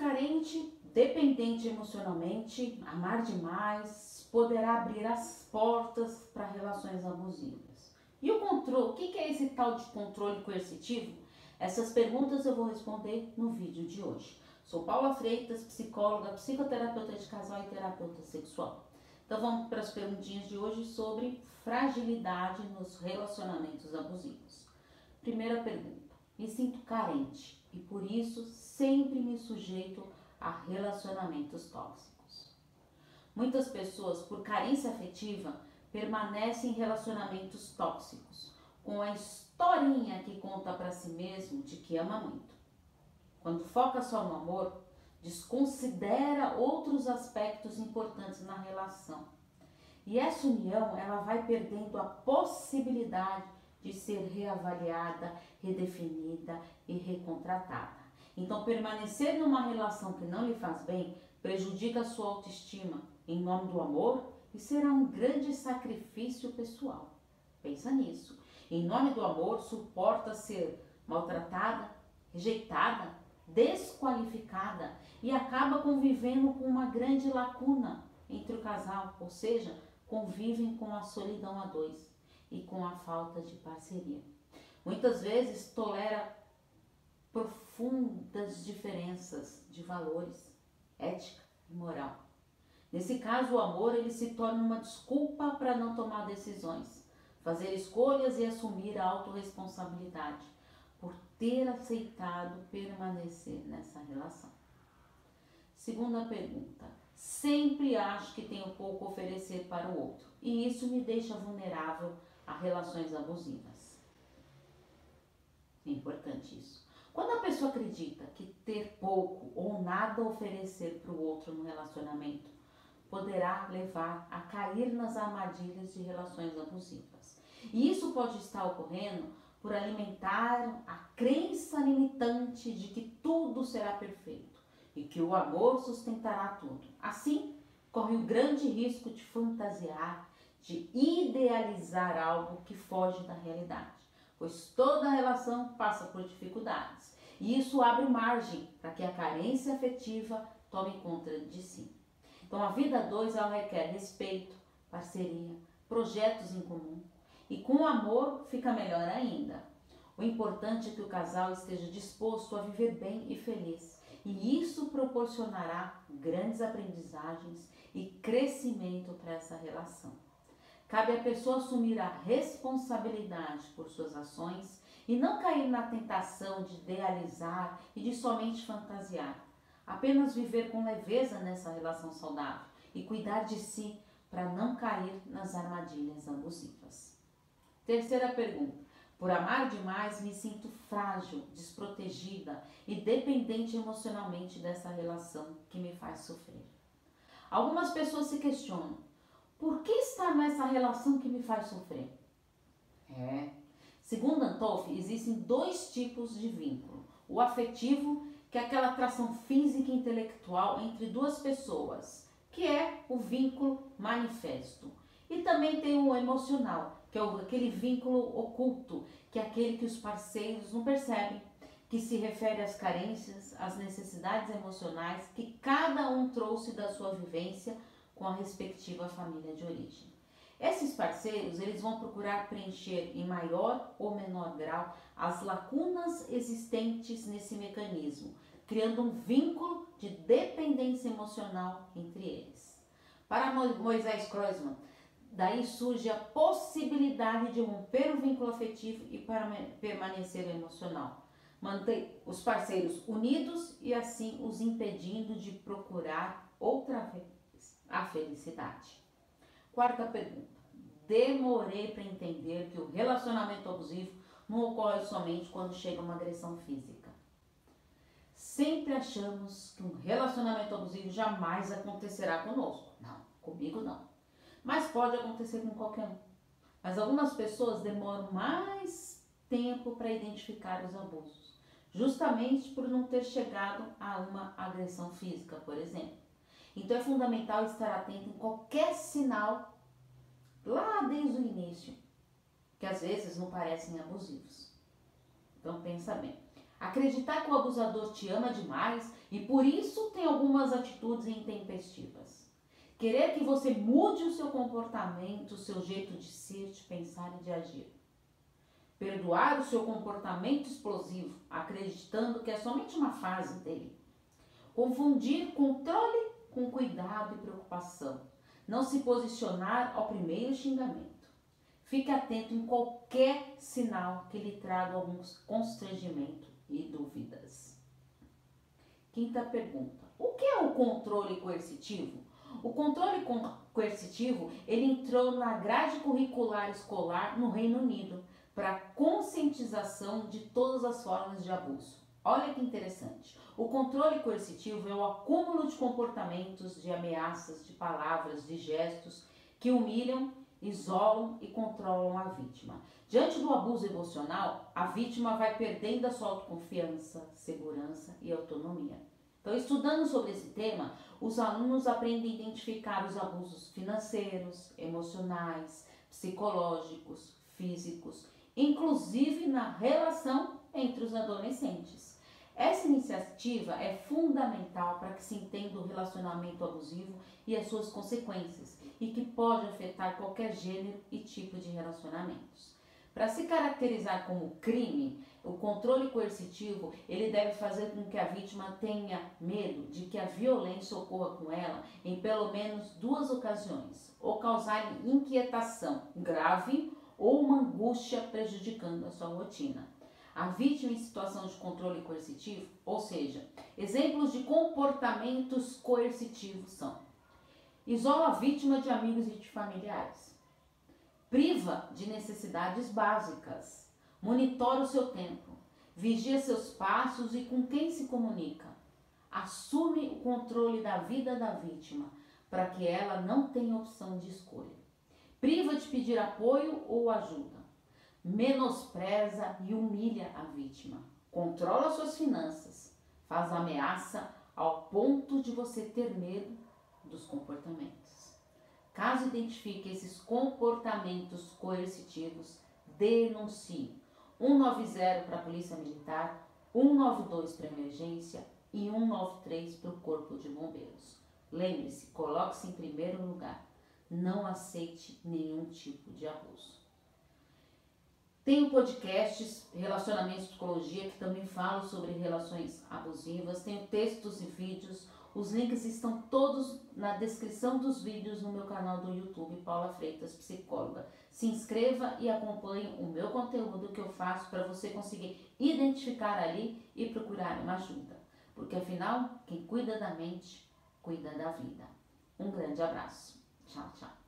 carente, dependente emocionalmente, amar demais, poderá abrir as portas para relações abusivas. E o controle, o que é esse tal de controle coercitivo? Essas perguntas eu vou responder no vídeo de hoje. Sou Paula Freitas, psicóloga, psicoterapeuta de casal e terapeuta sexual. Então vamos para as perguntinhas de hoje sobre fragilidade nos relacionamentos abusivos. Primeira pergunta: me sinto carente e por isso sempre me sujeito a relacionamentos tóxicos. Muitas pessoas, por carência afetiva, permanecem em relacionamentos tóxicos, com a historinha que conta para si mesmo de que ama muito. Quando foca só no amor, desconsidera outros aspectos importantes na relação. E essa união, ela vai perdendo a possibilidade de ser reavaliada, redefinida e recontratada. Então, permanecer numa relação que não lhe faz bem prejudica a sua autoestima em nome do amor e será um grande sacrifício pessoal. Pensa nisso. Em nome do amor, suporta ser maltratada, rejeitada, desqualificada e acaba convivendo com uma grande lacuna entre o casal, ou seja, convivem com a solidão a dois e com a falta de parceria. Muitas vezes tolera profundas diferenças de valores, ética e moral. Nesse caso, o amor ele se torna uma desculpa para não tomar decisões, fazer escolhas e assumir a autorresponsabilidade por ter aceitado permanecer nessa relação. Segunda pergunta: sempre acho que tenho pouco a oferecer para o outro e isso me deixa vulnerável a relações abusivas. É importante isso. Quando a pessoa acredita que ter pouco ou nada oferecer para o outro no relacionamento poderá levar a cair nas armadilhas de relações abusivas. E isso pode estar ocorrendo por alimentar a crença limitante de que tudo será perfeito e que o amor sustentará tudo. Assim, corre o grande risco de fantasiar, de idealizar algo que foge da realidade pois toda relação passa por dificuldades. E isso abre margem para que a carência afetiva tome conta de si. Então a vida dois ela requer respeito, parceria, projetos em comum. E com amor fica melhor ainda. O importante é que o casal esteja disposto a viver bem e feliz. E isso proporcionará grandes aprendizagens e crescimento para essa relação. Cabe à pessoa assumir a responsabilidade por suas ações e não cair na tentação de idealizar e de somente fantasiar. Apenas viver com leveza nessa relação saudável e cuidar de si para não cair nas armadilhas abusivas. Terceira pergunta. Por amar demais, me sinto frágil, desprotegida e dependente emocionalmente dessa relação que me faz sofrer. Algumas pessoas se questionam: por que estar nessa relação que me faz sofrer? É. Segundo Antolf, existem dois tipos de vínculo. O afetivo, que é aquela atração física e intelectual entre duas pessoas, que é o vínculo manifesto. E também tem o emocional, que é aquele vínculo oculto, que é aquele que os parceiros não percebem, que se refere às carências, às necessidades emocionais que cada um trouxe da sua vivência com a respectiva família de origem. Esses parceiros, eles vão procurar preencher em maior ou menor grau as lacunas existentes nesse mecanismo, criando um vínculo de dependência emocional entre eles. Para Moisés Kreuzmann, daí surge a possibilidade de romper o vínculo afetivo e permanecer emocional. Mantém os parceiros unidos e assim os impedindo de procurar outra vez a felicidade. Quarta pergunta. Demorei para entender que o relacionamento abusivo não ocorre somente quando chega uma agressão física. Sempre achamos que um relacionamento abusivo jamais acontecerá conosco. Não, comigo não. Mas pode acontecer com qualquer um. Mas algumas pessoas demoram mais tempo para identificar os abusos, justamente por não ter chegado a uma agressão física, por exemplo. Então é fundamental estar atento em qualquer sinal lá desde o início, que às vezes não parecem abusivos. Então pensa bem. Acreditar que o abusador te ama demais e por isso tem algumas atitudes intempestivas. Querer que você mude o seu comportamento, o seu jeito de ser, de pensar e de agir. Perdoar o seu comportamento explosivo, acreditando que é somente uma fase dele. Confundir controle com cuidado e preocupação. Não se posicionar ao primeiro xingamento. Fique atento em qualquer sinal que lhe traga algum constrangimento e dúvidas. Quinta pergunta: O que é o controle coercitivo? O controle coercitivo, ele entrou na grade curricular escolar no Reino Unido para conscientização de todas as formas de abuso. Olha que interessante. O controle coercitivo é o acúmulo de comportamentos, de ameaças, de palavras, de gestos que humilham, isolam e controlam a vítima. Diante do abuso emocional, a vítima vai perdendo a sua autoconfiança, segurança e autonomia. Então, estudando sobre esse tema, os alunos aprendem a identificar os abusos financeiros, emocionais, psicológicos, físicos, inclusive na relação entre os adolescentes. Essa iniciativa é fundamental para que se entenda o relacionamento abusivo e as suas consequências, e que pode afetar qualquer gênero e tipo de relacionamentos. Para se caracterizar como crime, o controle coercitivo, ele deve fazer com que a vítima tenha medo de que a violência ocorra com ela em pelo menos duas ocasiões, ou causar inquietação grave ou uma angústia prejudicando a sua rotina. A vítima em situação de controle coercitivo, ou seja, exemplos de comportamentos coercitivos são: isola a vítima de amigos e de familiares, priva de necessidades básicas, Monitora o seu tempo, vigia seus passos e com quem se comunica. Assume o controle da vida da vítima para que ela não tenha opção de escolha. Priva de pedir apoio ou ajuda. Menospreza e humilha a vítima. Controla suas finanças. Faz ameaça ao ponto de você ter medo dos comportamentos. Caso identifique esses comportamentos coercitivos, denuncie 190 para a Polícia Militar, 192 para emergência e 193 para o Corpo de Bombeiros. Lembre-se, coloque-se em primeiro lugar. Não aceite nenhum tipo de abuso. Tenho podcasts, Relacionamento e Psicologia, que também falo sobre relações abusivas. Tenho textos e vídeos os links estão todos na descrição dos vídeos no meu canal do YouTube, Paula Freitas Psicóloga. Se inscreva e acompanhe o meu conteúdo que eu faço para você conseguir identificar ali e procurar uma ajuda. Porque afinal, quem cuida da mente, cuida da vida. Um grande abraço. Tchau, tchau.